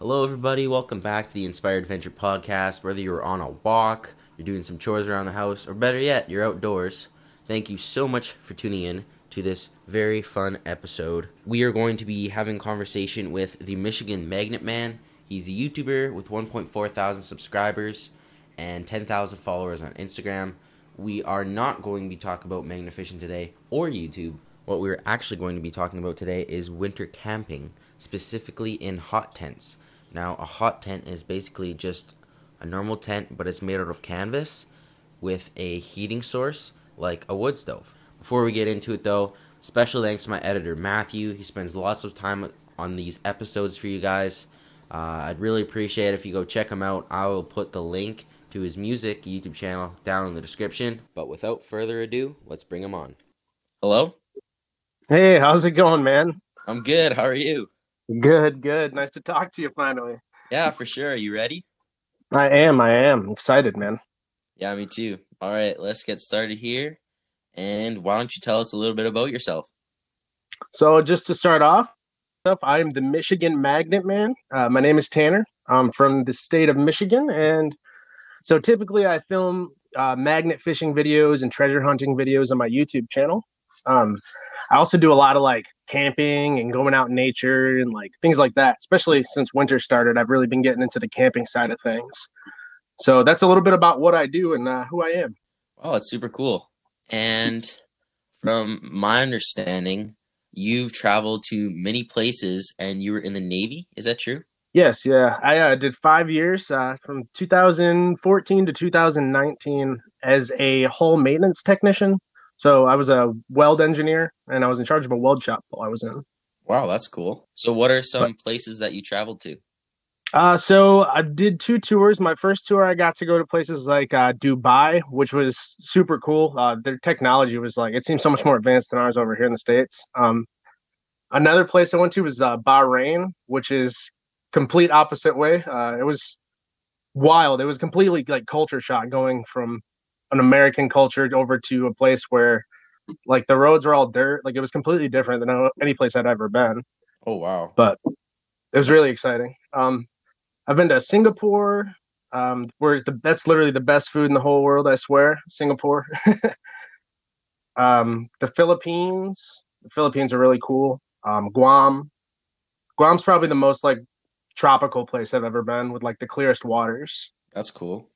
Hello, everybody. Welcome back to the Inspired Adventure Podcast. Whether you're on a walk, you're doing some chores around the house, or better yet, you're outdoors, thank you so much for tuning in to this very fun episode. We are going to be having conversation with the Michigan Magnet Man. He's a YouTuber with 1.4 thousand subscribers and 10,000 followers on Instagram. We are not going to be talking about magnet fishing today or YouTube. What we're actually going to be talking about today is winter camping, specifically in hot tents. Now, a hot tent is basically just a normal tent, but it's made out of canvas with a heating source like a wood stove. Before we get into it, though, special thanks to my editor, Matthew. He spends lots of time on these episodes for you guys. Uh, I'd really appreciate it if you go check him out. I will put the link to his music YouTube channel down in the description. But without further ado, let's bring him on. Hello? Hey, how's it going, man? I'm good. How are you? Good, good. Nice to talk to you finally. Yeah, for sure. Are you ready? I am, I am excited, man. Yeah, me too. All right, let's get started here. And why don't you tell us a little bit about yourself? So, just to start off, I am the Michigan Magnet Man. Uh, my name is Tanner. I'm from the state of Michigan, and so typically I film uh, magnet fishing videos and treasure hunting videos on my YouTube channel. Um, I also do a lot of like camping and going out in nature and like things like that. Especially since winter started, I've really been getting into the camping side of things. So that's a little bit about what I do and uh, who I am. Oh, it's super cool. And from my understanding, you've traveled to many places and you were in the Navy. Is that true? Yes, yeah. I uh, did five years uh, from 2014 to 2019 as a hull maintenance technician. So I was a weld engineer and I was in charge of a weld shop while I was in. Wow, that's cool. So, what are some but, places that you traveled to? Uh, so I did two tours. My first tour, I got to go to places like uh, Dubai, which was super cool. Uh, their technology was like it seems so much more advanced than ours over here in the states. Um, another place I went to was uh, Bahrain, which is complete opposite way. Uh, it was wild. It was completely like culture shock going from an American culture over to a place where like the roads are all dirt. Like it was completely different than any place I'd ever been. Oh wow! But it was really exciting. Um, I've been to Singapore, um, where the that's literally the best food in the whole world. I swear, Singapore. um, the Philippines. The Philippines are really cool. Um, Guam. Guam's probably the most like tropical place I've ever been with like the clearest waters. That's cool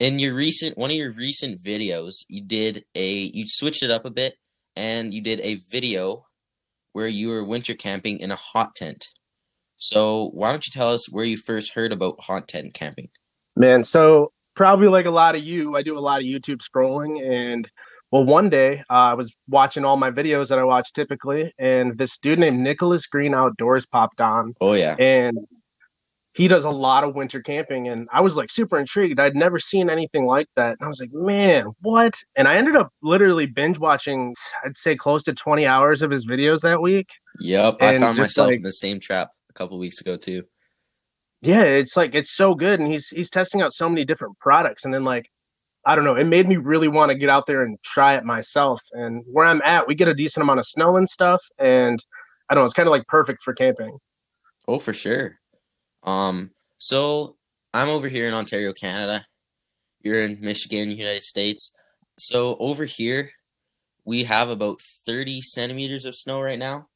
in your recent one of your recent videos you did a you switched it up a bit and you did a video where you were winter camping in a hot tent. So why don't you tell us where you first heard about hot tent camping? Man so probably like a lot of you i do a lot of youtube scrolling and well one day uh, i was watching all my videos that i watch typically and this dude named nicholas green outdoors popped on. Oh yeah. And he does a lot of winter camping and i was like super intrigued. I'd never seen anything like that and i was like man what? And i ended up literally binge watching i'd say close to 20 hours of his videos that week yep i found myself like, in the same trap a couple weeks ago too. Yeah it's like it's so good and he's he's testing out so many different products and then like i don't know it made me really want to get out there and try it myself and where i'm at we get a decent amount of snow and stuff and i don't know it's kind of like perfect for camping. Oh for sure um, so I'm over here in Ontario, Canada. You're in Michigan, United States. So over here, we have about 30 centimeters of snow right now,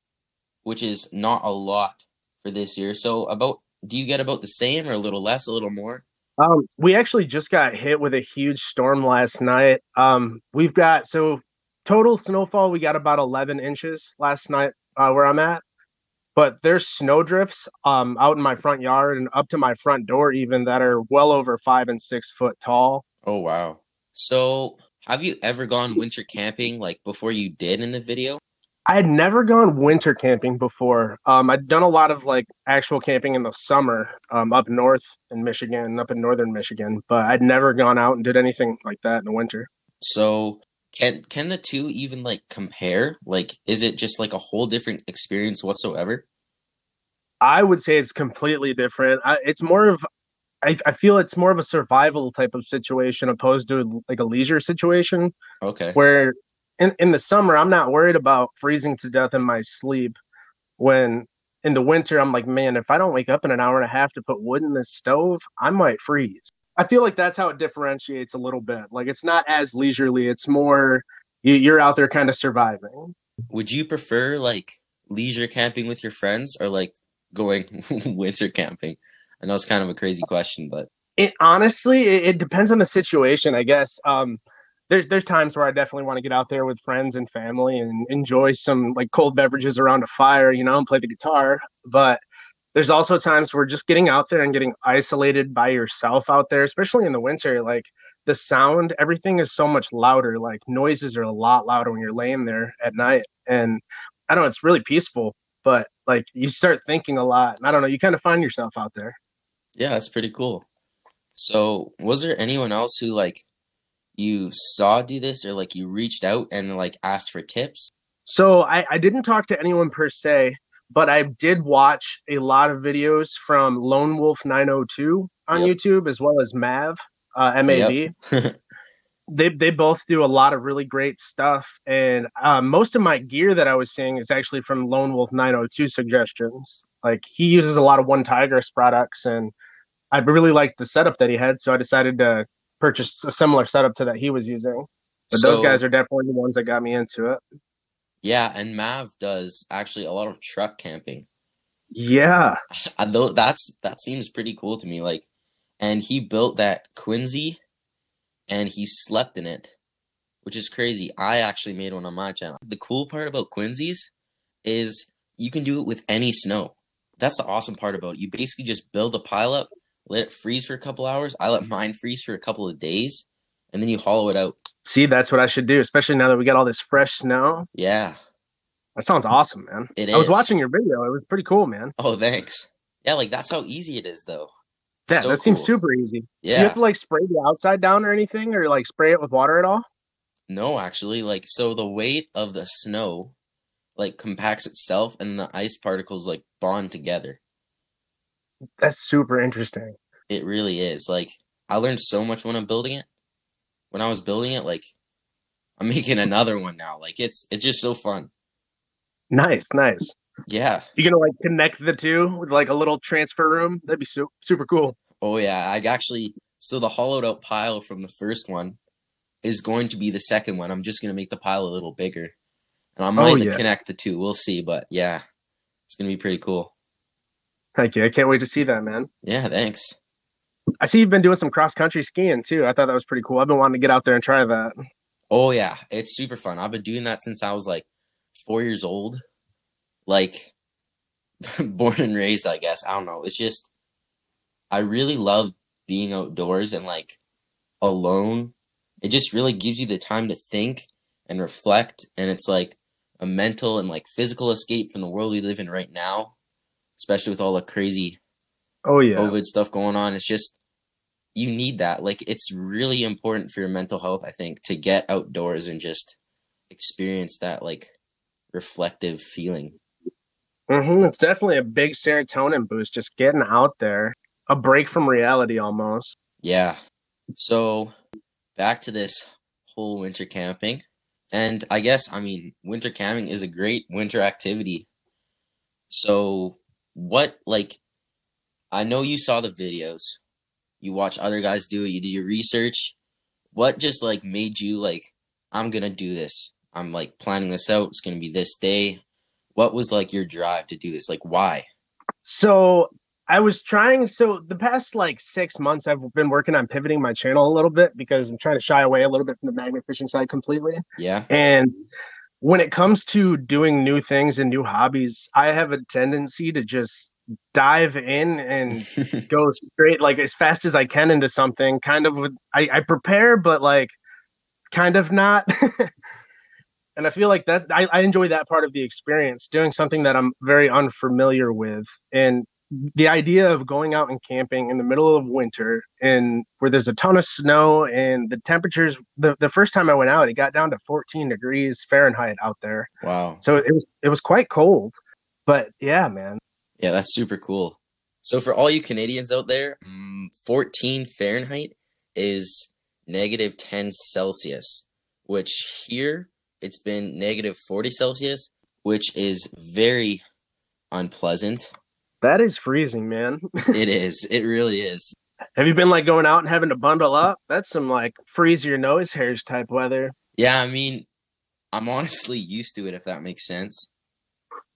which is not a lot for this year. So about, do you get about the same or a little less, a little more? Um, we actually just got hit with a huge storm last night. Um, we've got so total snowfall. We got about 11 inches last night uh, where I'm at but there's snowdrifts um, out in my front yard and up to my front door even that are well over five and six foot tall. Oh wow! So have you ever gone winter camping like before you did in the video? I had never gone winter camping before. Um, I'd done a lot of like actual camping in the summer um, up north in Michigan, up in northern Michigan, but I'd never gone out and did anything like that in the winter. So can can the two even like compare? Like, is it just like a whole different experience whatsoever? I would say it's completely different. I, it's more of I, I feel it's more of a survival type of situation opposed to like a leisure situation. Okay. Where in, in the summer I'm not worried about freezing to death in my sleep when in the winter, I'm like, man, if I don't wake up in an hour and a half to put wood in this stove, I might freeze. I feel like that's how it differentiates a little bit. Like it's not as leisurely; it's more you're out there kind of surviving. Would you prefer like leisure camping with your friends or like going winter camping? I know it's kind of a crazy question, but it honestly it, it depends on the situation, I guess. Um, there's there's times where I definitely want to get out there with friends and family and enjoy some like cold beverages around a fire, you know, and play the guitar. But there's also times where just getting out there and getting isolated by yourself out there, especially in the winter, like the sound, everything is so much louder. Like noises are a lot louder when you're laying there at night. And I don't know, it's really peaceful, but like you start thinking a lot. And I don't know, you kind of find yourself out there. Yeah, that's pretty cool. So, was there anyone else who like you saw do this or like you reached out and like asked for tips? So, I, I didn't talk to anyone per se, but I did watch a lot of videos from Lone Wolf 902 on yep. YouTube as well as Mav, uh, MAV. Yep. they they both do a lot of really great stuff, and uh, most of my gear that I was seeing is actually from Lone Wolf 902 suggestions. Like he uses a lot of OneTigris products, and I really liked the setup that he had, so I decided to purchase a similar setup to that he was using. But so, those guys are definitely the ones that got me into it. Yeah, and Mav does actually a lot of truck camping. Yeah, though that's that seems pretty cool to me. Like, and he built that quinzhee, and he slept in it, which is crazy. I actually made one on my channel. The cool part about quinzhee's is you can do it with any snow. That's the awesome part about it. You basically just build a pile up let it freeze for a couple hours. I let mine freeze for a couple of days, and then you hollow it out. See, that's what I should do, especially now that we got all this fresh snow. Yeah. That sounds awesome, man. It I was watching your video. It was pretty cool, man. Oh, thanks. Yeah, like that's how easy it is, though. Yeah, so that cool. seems super easy. Yeah. Do you have to like spray the outside down or anything, or like spray it with water at all? No, actually, like so the weight of the snow like compacts itself, and the ice particles like bond together. That's super interesting. It really is. Like I learned so much when I'm building it. When I was building it, like I'm making another one now. Like it's it's just so fun. Nice, nice. Yeah. You gonna like connect the two with like a little transfer room? That'd be su- super cool. Oh yeah, I actually so the hollowed out pile from the first one is going to be the second one. I'm just gonna make the pile a little bigger, and I might oh, yeah. connect the two. We'll see, but yeah, it's gonna be pretty cool. Thank you. I can't wait to see that, man. Yeah, thanks. I see you've been doing some cross country skiing too. I thought that was pretty cool. I've been wanting to get out there and try that. Oh yeah, it's super fun. I've been doing that since I was like four years old. Like born and raised, I guess. I don't know. It's just I really love being outdoors and like alone. It just really gives you the time to think and reflect and it's like a mental and like physical escape from the world we live in right now especially with all the crazy oh yeah COVID stuff going on. It's just you need that. Like it's really important for your mental health, I think, to get outdoors and just experience that like reflective feeling. Mm-hmm. It's definitely a big serotonin boost. Just getting out there, a break from reality, almost. Yeah. So back to this whole winter camping. And I guess, I mean, winter camping is a great winter activity. So what like I know you saw the videos. You watch other guys do it, you did your research. What just like made you like I'm going to do this? I'm like planning this out. It's going to be this day. What was like your drive to do this? Like why? So I was trying. So the past like six months, I've been working on pivoting my channel a little bit because I'm trying to shy away a little bit from the magnet fishing side completely. Yeah. And when it comes to doing new things and new hobbies, I have a tendency to just dive in and go straight like as fast as I can into something. Kind of with I, I prepare, but like kind of not. and I feel like that I, I enjoy that part of the experience, doing something that I'm very unfamiliar with. And the idea of going out and camping in the middle of winter and where there's a ton of snow and the temperatures the, the first time I went out it got down to 14 degrees Fahrenheit out there. Wow. So it was it was quite cold. But yeah, man. Yeah, that's super cool. So for all you Canadians out there, mm, 14 Fahrenheit is negative 10 Celsius, which here it's been negative 40 Celsius, which is very unpleasant. That is freezing, man. it is. It really is. Have you been like going out and having to bundle up? That's some like freeze your nose hairs type weather. Yeah, I mean, I'm honestly used to it if that makes sense.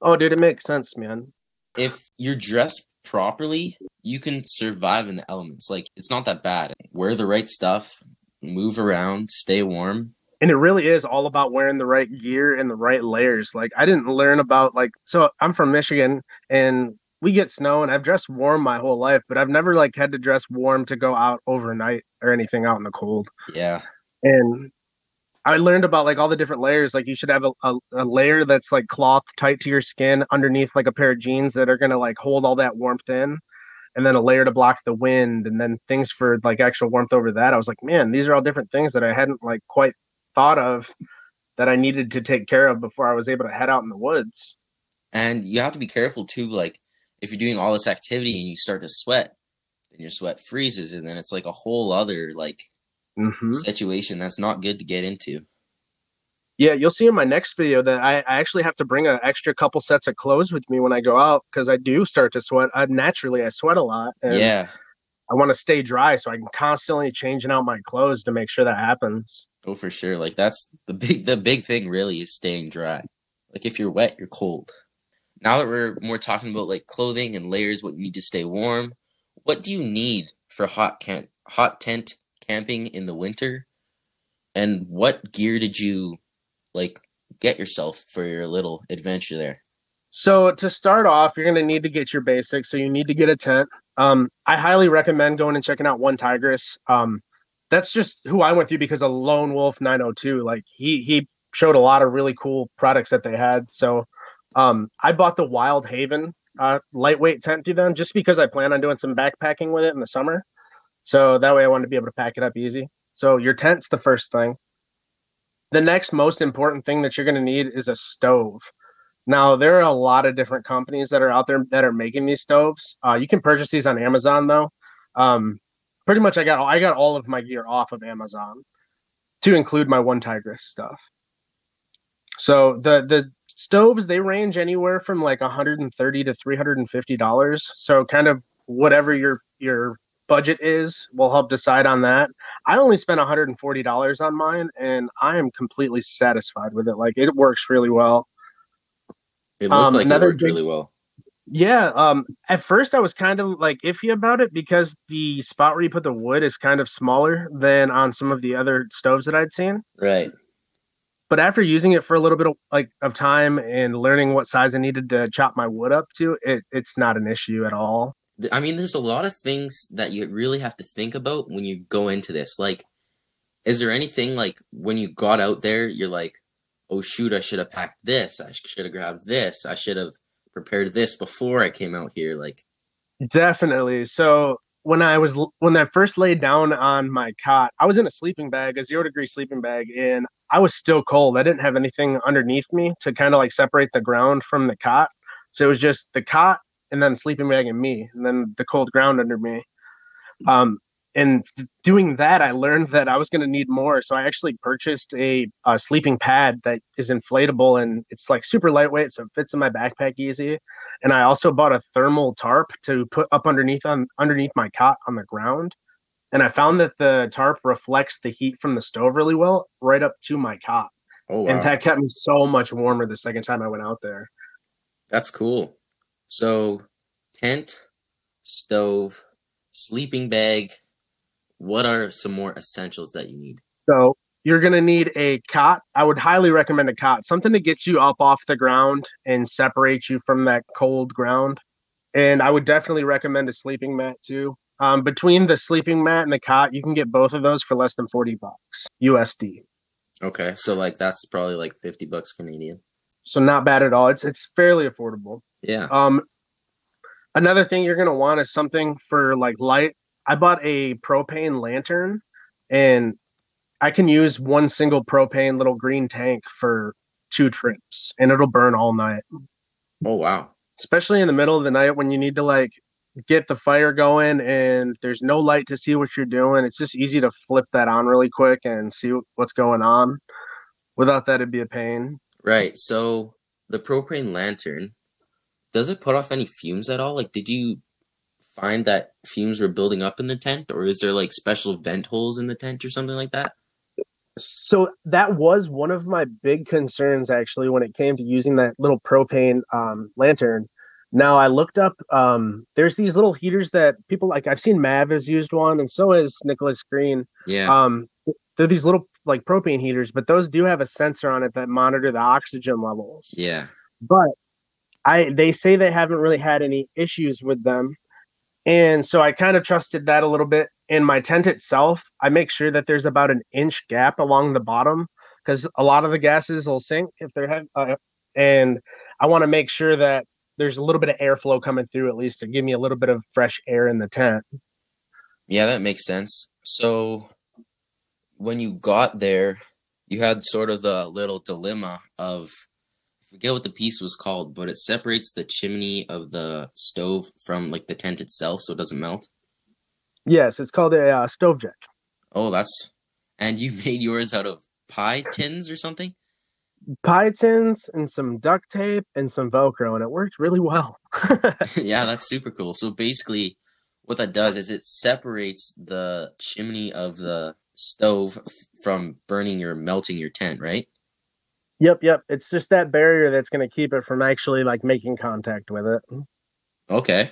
Oh, dude, it makes sense, man. If you're dressed properly, you can survive in the elements. Like, it's not that bad. Wear the right stuff, move around, stay warm. And it really is all about wearing the right gear and the right layers. Like, I didn't learn about, like, so I'm from Michigan and we get snow and I've dressed warm my whole life, but I've never like had to dress warm to go out overnight or anything out in the cold. Yeah. And I learned about like all the different layers. Like you should have a, a, a, layer that's like cloth tight to your skin underneath like a pair of jeans that are gonna like hold all that warmth in, and then a layer to block the wind, and then things for like actual warmth over that. I was like, man, these are all different things that I hadn't like quite thought of that I needed to take care of before I was able to head out in the woods. And you have to be careful too, like if you're doing all this activity and you start to sweat, then your sweat freezes, and then it's like a whole other like mm-hmm. situation that's not good to get into. Yeah, you'll see in my next video that I, I actually have to bring an extra couple sets of clothes with me when I go out because I do start to sweat. I naturally I sweat a lot. yeah. I want to stay dry, so I'm constantly changing out my clothes to make sure that happens. Oh, for sure. Like that's the big the big thing really is staying dry. Like if you're wet, you're cold. Now that we're more talking about like clothing and layers, what you need to stay warm, what do you need for hot can hot tent camping in the winter? And what gear did you like get yourself for your little adventure there? So to start off, you're gonna need to get your basics. So you need to get a tent. Um, I highly recommend going and checking out OneTigris. Um, that's just who I went through because of Lone Wolf 902. Like he he showed a lot of really cool products that they had. So um, I bought the Wild Haven uh, lightweight tent through them just because I plan on doing some backpacking with it in the summer. So that way I wanted to be able to pack it up easy. So your tent's the first thing. The next most important thing that you're going to need is a stove. Now there are a lot of different companies that are out there that are making these stoves. Uh, you can purchase these on Amazon though. Um, pretty much I got I got all of my gear off of Amazon to include my OneTigris stuff. So the the stoves they range anywhere from like 130 to 350 dollars. So kind of whatever your your budget is will help decide on that. I only spent $140 on mine and I am completely satisfied with it. Like it works really well. It looked um, like it worked really well. Yeah, um at first I was kind of like iffy about it because the spot where you put the wood is kind of smaller than on some of the other stoves that I'd seen. Right. But after using it for a little bit of like of time and learning what size I needed to chop my wood up to, it it's not an issue at all. I mean, there's a lot of things that you really have to think about when you go into this. Like, is there anything like when you got out there, you're like, oh shoot, I should have packed this. I should have grabbed this. I should have prepared this before I came out here. Like, definitely. So when I was when I first laid down on my cot, I was in a sleeping bag, a zero degree sleeping bag, and I was still cold. I didn't have anything underneath me to kind of like separate the ground from the cot. So it was just the cot and then sleeping bag and me, and then the cold ground under me. Um, and doing that, I learned that I was going to need more. So I actually purchased a, a, sleeping pad that is inflatable and it's like super lightweight, so it fits in my backpack easy. And I also bought a thermal tarp to put up underneath on underneath my cot on the ground. And I found that the tarp reflects the heat from the stove really well, right up to my cot. Oh, wow. And that kept me so much warmer the second time I went out there. That's cool. So, tent, stove, sleeping bag. What are some more essentials that you need? So, you're going to need a cot. I would highly recommend a cot, something to get you up off the ground and separate you from that cold ground. And I would definitely recommend a sleeping mat too. Um, between the sleeping mat and the cot, you can get both of those for less than 40 bucks USD. Okay. So, like, that's probably like 50 bucks Canadian. So, not bad at all. It's, it's fairly affordable. Yeah. Um, another thing you're gonna want is something for like light. I bought a propane lantern, and I can use one single propane little green tank for two trips, and it'll burn all night. Oh wow! Especially in the middle of the night when you need to like get the fire going and there's no light to see what you're doing. It's just easy to flip that on really quick and see what's going on. Without that, it'd be a pain. Right. So the propane lantern does it put off any fumes at all? Like, did you find that fumes were building up in the tent, or is there like special vent holes in the tent or something like that? So that was one of my big concerns actually when it came to using that little propane um, lantern. Now I looked up. Um, there's these little heaters that people like. I've seen Mav has used one, and so has Nicholas Green. Yeah. Um, they're these little like propane heaters, but those do have a sensor on it that monitor the oxygen levels. yeah. But I they say they haven't really had any issues with them. And so I kind of trusted that a little bit. In my tent itself, I make sure that there's about an inch gap along the bottom because a lot of the gases will sink if they're heavy. Uh, and I want to make sure that there's a little bit of airflow coming through at least to give me a little bit of fresh air in the tent. Yeah, that makes sense. So when you got there, you had sort of the little dilemma of I forget what the piece was called, but it separates the chimney of the stove from like the tent itself so it doesn't melt. Yes, it's called a uh, stove jack. Oh, that's and you made yours out of pie tins or something? Pie tins and some duct tape and some Velcro, and it worked really well. yeah, that's super cool. So basically what that does is it separates the chimney of the stove from burning or melting your tent, right? Yep, yep. It's just that barrier that's going to keep it from actually like making contact with it. Okay.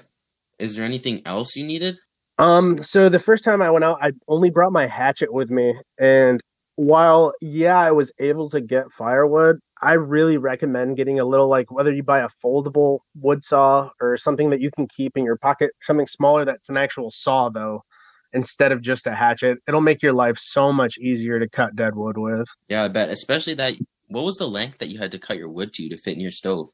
Is there anything else you needed? Um, so the first time I went out, I only brought my hatchet with me, and while yeah, I was able to get firewood, I really recommend getting a little like whether you buy a foldable wood saw or something that you can keep in your pocket, something smaller that's an actual saw though, instead of just a hatchet. It'll make your life so much easier to cut dead wood with. Yeah, I bet. Especially that. What was the length that you had to cut your wood to to fit in your stove?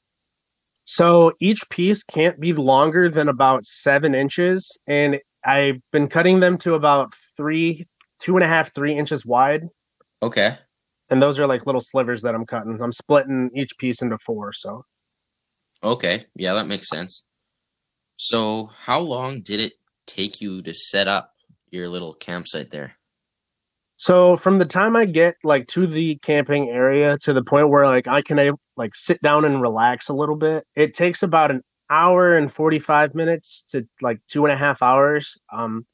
So each piece can't be longer than about seven inches, and I've been cutting them to about three, two and a half, three inches wide. Okay. And those are like little slivers that I'm cutting. I'm splitting each piece into four. So Okay. Yeah, that makes sense. So, how long did it take you to set up your little campsite there? So from the time I get like to the camping area to the point where like I can like sit down and relax a little bit, it takes about an hour and 45 minutes to like two and a half hours. Um,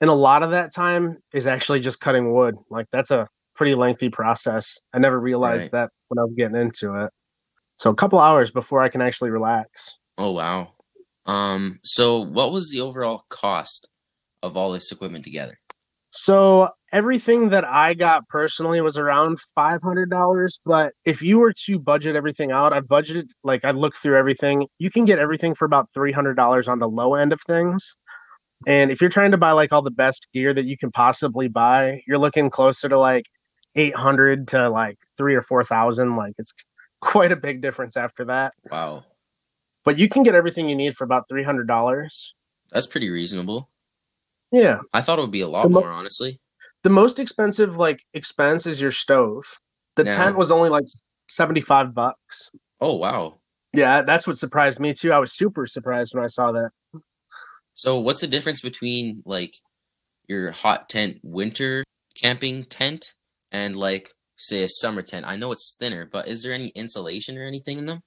and a lot of that time is actually just cutting wood. Like that's a pretty lengthy process. I never realized Right. that when I was getting into it. So a couple hours before I can actually relax. Oh, wow. Um, so what was the overall cost of all this equipment together? So everything that I got personally was around five hundred dollars. But if you were to budget everything out, I budgeted like I looked through everything. You can get everything for about three hundred dollars on the low end of things. And if you're trying to buy like all the best gear that you can possibly buy, you're looking closer to like eight hundred to like three or four thousand. Like it's quite a big difference after that. Wow. But you can get everything you need for about three hundred dollars. That's pretty reasonable. Yeah. I thought it would be a lot The mo- more, honestly. the most expensive like expense is your stove. The Now- tent was only like 75 bucks. Oh, wow. Yeah, that's what surprised me too. I was super surprised when I saw that. So, what's the difference between like your hot tent winter camping tent and like say a summer tent? I know it's thinner, but is there any insulation or anything in them?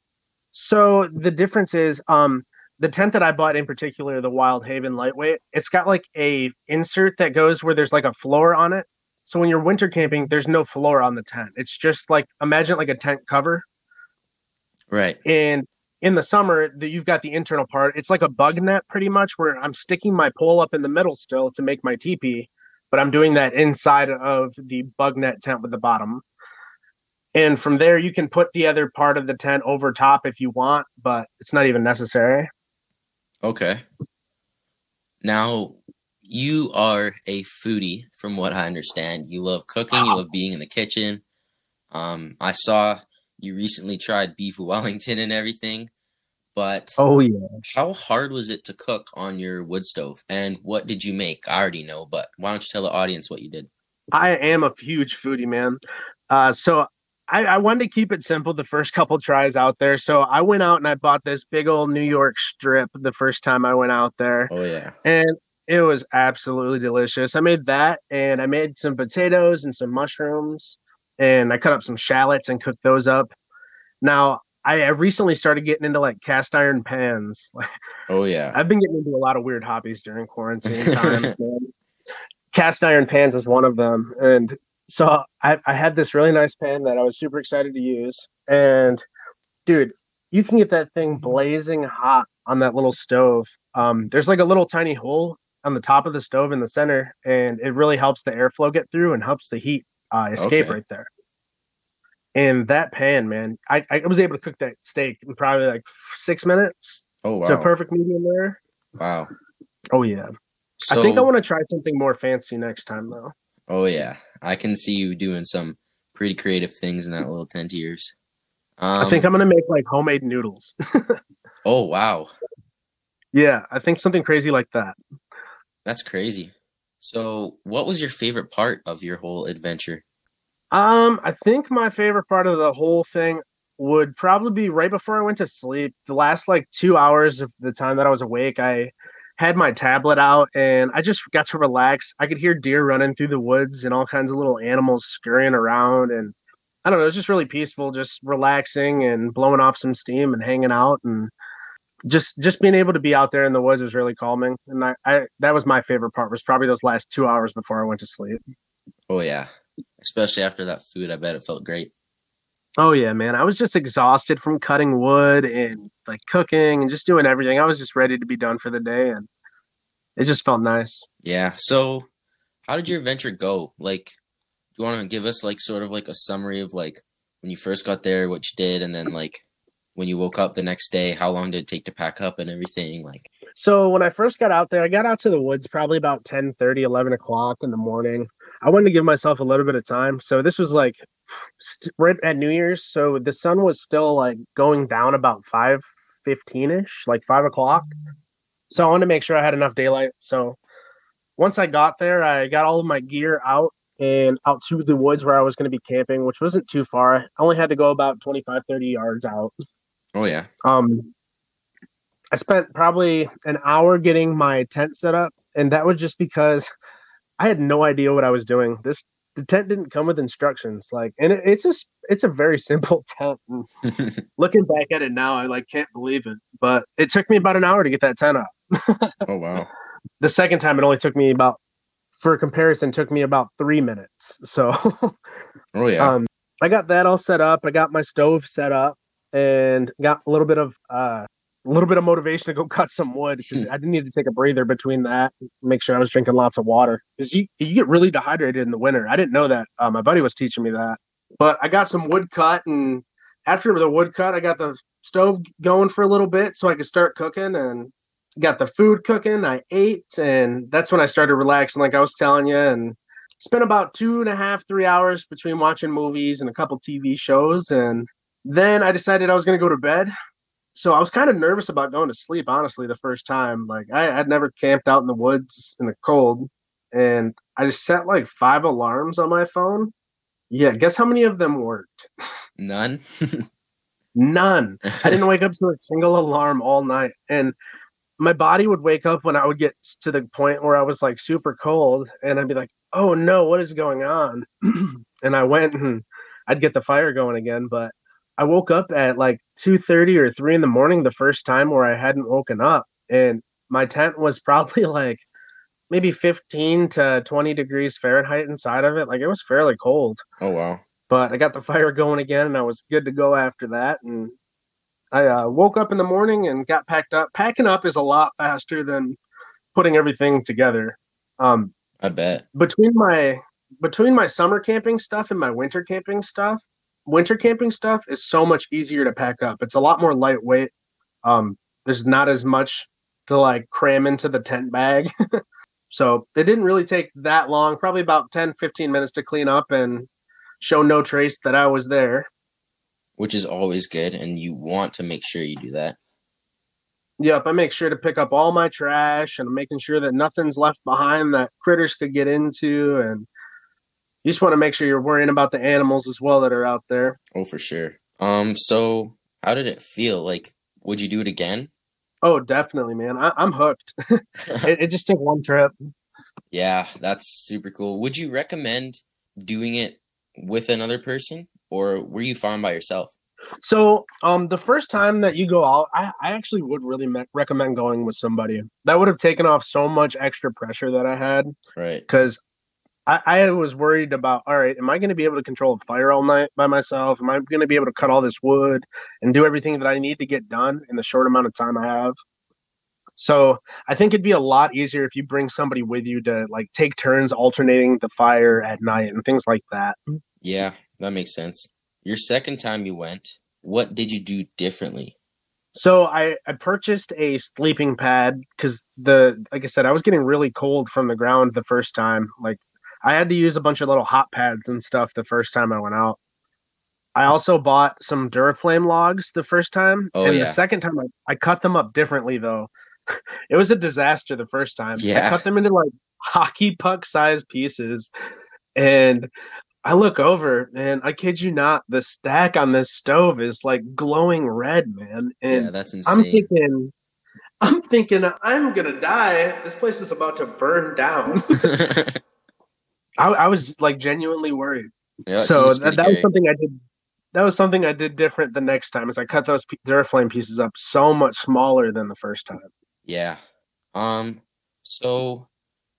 So the difference is um the tent that I bought in particular, the Wild Haven Lightweight, it's got like a insert that goes where there's like a floor on it. So when you're winter camping, there's no floor on the tent. It's just like imagine like a tent cover. Right. And in the summer, that you've got the internal part. It's like a bug net pretty much where I'm sticking my pole up in the middle still to make my teepee, but I'm doing that inside of the bug net tent with the bottom. And from there, you can put the other part of the tent over top if you want, but it's not even necessary. Okay. Now, you are a foodie, from what I understand. You love cooking. You love being in the kitchen. Um, I saw you recently tried beef Wellington and everything, but Oh yeah. how hard was it to cook on your wood stove? And what did you make? I already know, but why don't you tell the audience what you did? I am a huge foodie, man. Uh, so I, I wanted to keep it simple the first couple tries out there. So I went out and I bought this big old New York strip the first time I went out there. Oh yeah. and it was absolutely delicious. I made that and I made some potatoes and some mushrooms and I cut up some shallots and cooked those up. Now, I I recently started getting into like cast iron pans. Oh yeah. I've been getting into a lot of weird hobbies during quarantine times. Cast iron pans is one of them. And so I, I had this really nice pan that I was super excited to use. And dude, you can get that thing blazing hot on that little stove. Um, there's like a little tiny hole on the top of the stove in the center, and it really helps the airflow get through and helps the heat uh, escape Okay. right there. And that pan, man, I, I was able to cook that steak in probably like six minutes. Oh It's a perfect medium there. Wow. Oh yeah. So, I think I want to try something more fancy next time though. Oh yeah. I can see you doing some pretty creative things in that little tent of yours. Um, I think I'm gonna make like homemade noodles. Oh wow. yeah, I think something crazy like that. That's crazy. So, what was your favorite part of your whole adventure? Um, I think my favorite part of the whole thing would probably be right before I went to sleep. The last like two hours of the time that I was awake, I had my tablet out and I just got to relax. I could hear deer running through the woods and all kinds of little animals scurrying around and I don't know, it was just really peaceful, just relaxing and blowing off some steam and hanging out and just just being able to be out there in the woods was really calming. And I, I that was my favorite part was probably those last two hours before I went to sleep. Oh yeah. Especially after that food, I bet it felt great. Oh yeah, man. I was just exhausted from cutting wood and like cooking and just doing everything. I was just ready to be done for the day and it just felt nice. Yeah. So, how did your adventure go? Like, do you want to give us like sort of like a summary of like when you first got there, what you did, and then like when you woke up the next day, how long did it take to pack up and everything? Like, So when I first got out there, I got out to the woods probably about 10, 30, 11 o'clock in the morning. I wanted to give myself a little bit of time. So this was like right at New Year's. So the sun was still like going down about 5 15 ish, like five o'clock. So I wanted to make sure I had enough daylight. So once I got there, I got all of my gear out and out to the woods where I was going to be camping, which wasn't too far. I only had to go about 25, 30 yards out. oh yeah, Um, I spent probably an hour getting my tent set up, and that was just because I had no idea what I was doing. This the tent didn't come with instructions, like, and it, it's just it's a very simple tent. Looking back at it now, I like can't believe it, but it took me about an hour to get that tent up. oh wow, The second time, it only took me about, for comparison, took me about three minutes. So. oh yeah, Um, I got that all set up. I got my stove set up, and got a little bit of uh, a little bit of motivation to go cut some wood I didn't need to take a breather between that. Make sure I was drinking lots of water because you you get really dehydrated in the winter. I didn't know that. Uh, my buddy was teaching me that. But I got some wood cut, and after the wood cut, I got the stove going for a little bit so I could start cooking and got the food cooking. I ate, and that's when I started relaxing, like I was telling you, and spent about two and a half, three hours between watching movies and a couple TV shows. And then I decided I was going to go to bed. So I was kind of nervous about going to sleep, honestly, the first time. Like, I had never camped out in the woods in the cold. And I just set like five alarms on my phone. Yeah, guess how many of them worked? none. None. I didn't wake up to a single alarm all night. And my body would wake up when I would get to the point where I was like super cold and I'd be like, oh no, what is going on? and I went and I'd get the fire going again. But I woke up at like 2.30 or 3 in the morning the first time where I hadn't woken up. And my tent was probably like maybe 15 to 20 degrees Fahrenheit inside of it. Like it was fairly cold oh wow, but I got the fire going again, and I was good to go after that. And I uh, woke up in the morning and got packed up. Packing up is a lot faster than putting everything together. Um, I bet. between my between my summer camping stuff and my winter camping stuff, winter camping stuff is so much easier to pack up. It's a lot more lightweight. Um, there's not as much to like cram into the tent bag. so it didn't really take that long, probably about 10, 15 minutes to clean up and show no trace that I was there. Which is always good, and you want to make sure you do that. Yep, I make sure to pick up all my trash and I'm making sure that nothing's left behind that critters could get into. And you just want to make sure you're worrying about the animals as well that are out there. Oh, for sure. Um, so how did it feel? Like, would you do it again? Oh, definitely, man. I, I'm hooked. it, it just took one trip. Yeah, that's super cool. Would you recommend doing it with another person, or were you fine by yourself? So, um, the first time that you go out, I, I actually would really me- recommend going with somebody. That would have taken off so much extra pressure that I had Right. because I, I was worried about, all right, am I going to be able to control a fire all night by myself? Am I going to be able to cut all this wood and do everything that I need to get done in the short amount of time I have? So I think it'd be a lot easier if you bring somebody with you to like take turns alternating the fire at night and things like that. Yeah, that makes sense. Your second time you went, what did you do differently? So I, I purchased a sleeping pad because the like I said I was getting really cold from the ground the first time. Like I had to use a bunch of little hot pads and stuff the first time I went out. I also bought some Duraflame logs the first time, Oh, and yeah. the second time I, I cut them up differently though. it was a disaster the first time. Yeah. I cut them into like hockey puck sized pieces, and I look over and I kid you not, the stack on this stove is like glowing red, man. And yeah, that's insane. I'm thinking, I'm thinking, I'm gonna die. This place is about to burn down. I, I was like genuinely worried. yeah, so that, that was something I did. That was something I did different the next time. Is I cut those Duraflame pieces up so much smaller than the first time. Yeah. Um. So,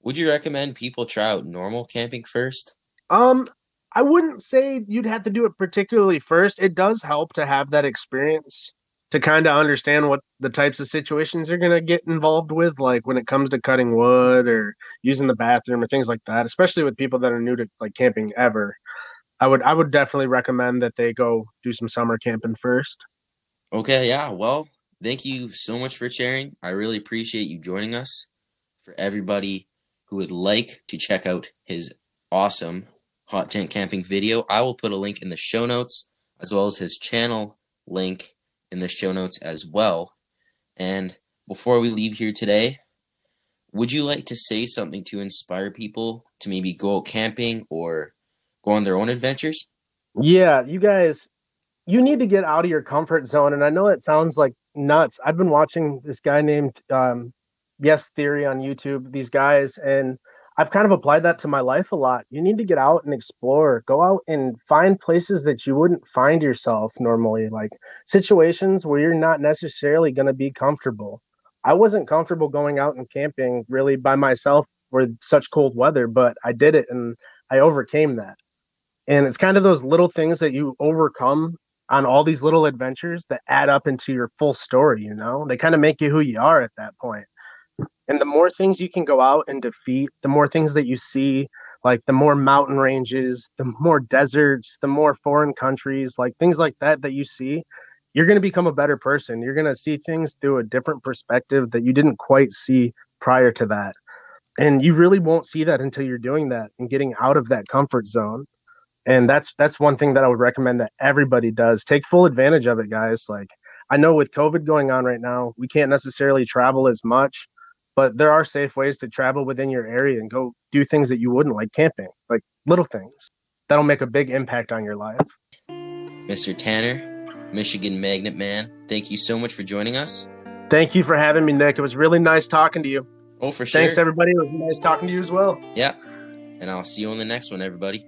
would you recommend people try out normal camping first? Um, I wouldn't say you'd have to do it particularly first. It does help to have that experience to kind of understand what the types of situations you're gonna get involved with, like when it comes to cutting wood or using the bathroom or things like that. Especially with people that are new to like camping ever, I would I would definitely recommend that they go do some summer camping first. Okay. Yeah. Well, thank you so much for sharing. I really appreciate you joining us. For everybody who would like to check out his awesome hot tent camping video, I will put a link in the show notes as well as his channel link in the show notes as well. And before we leave here today, would you like to say something to inspire people to maybe go out camping or go on their own adventures? Yeah, you guys, you need to get out of your comfort zone. And I know it sounds like nuts. I've been watching this guy named um, Yes Theory on YouTube, these guys, and I've kind of applied that to my life a lot. You need to get out and explore, go out and find places that you wouldn't find yourself normally, like situations where you're not necessarily going to be comfortable. I wasn't comfortable going out and camping really by myself for such cold weather, but I did it and I overcame that. And it's kind of those little things that you overcome on all these little adventures that add up into your full story, you know? They kind of make you who you are at that point. And the more things you can go out and defeat, the more things that you see, like the more mountain ranges, the more deserts, the more foreign countries, like things like that that you see, you're going to become a better person. You're going to see things through a different perspective that you didn't quite see prior to that. And you really won't see that until you're doing that and getting out of that comfort zone and that's that's one thing that I would recommend that everybody does. Take full advantage of it, guys. Like I know with COVID going on right now, we can't necessarily travel as much, but there are safe ways to travel within your area and go do things that you wouldn't like camping, like little things that'll make a big impact on your life. Mr. Tanner, Michigan Magnet Man, thank you so much for joining us. Thank you for having me, Nick. It was really nice talking to you. Oh, for sure. Thanks everybody. It was nice talking to you as well. Yeah. And I'll see you on the next one, everybody.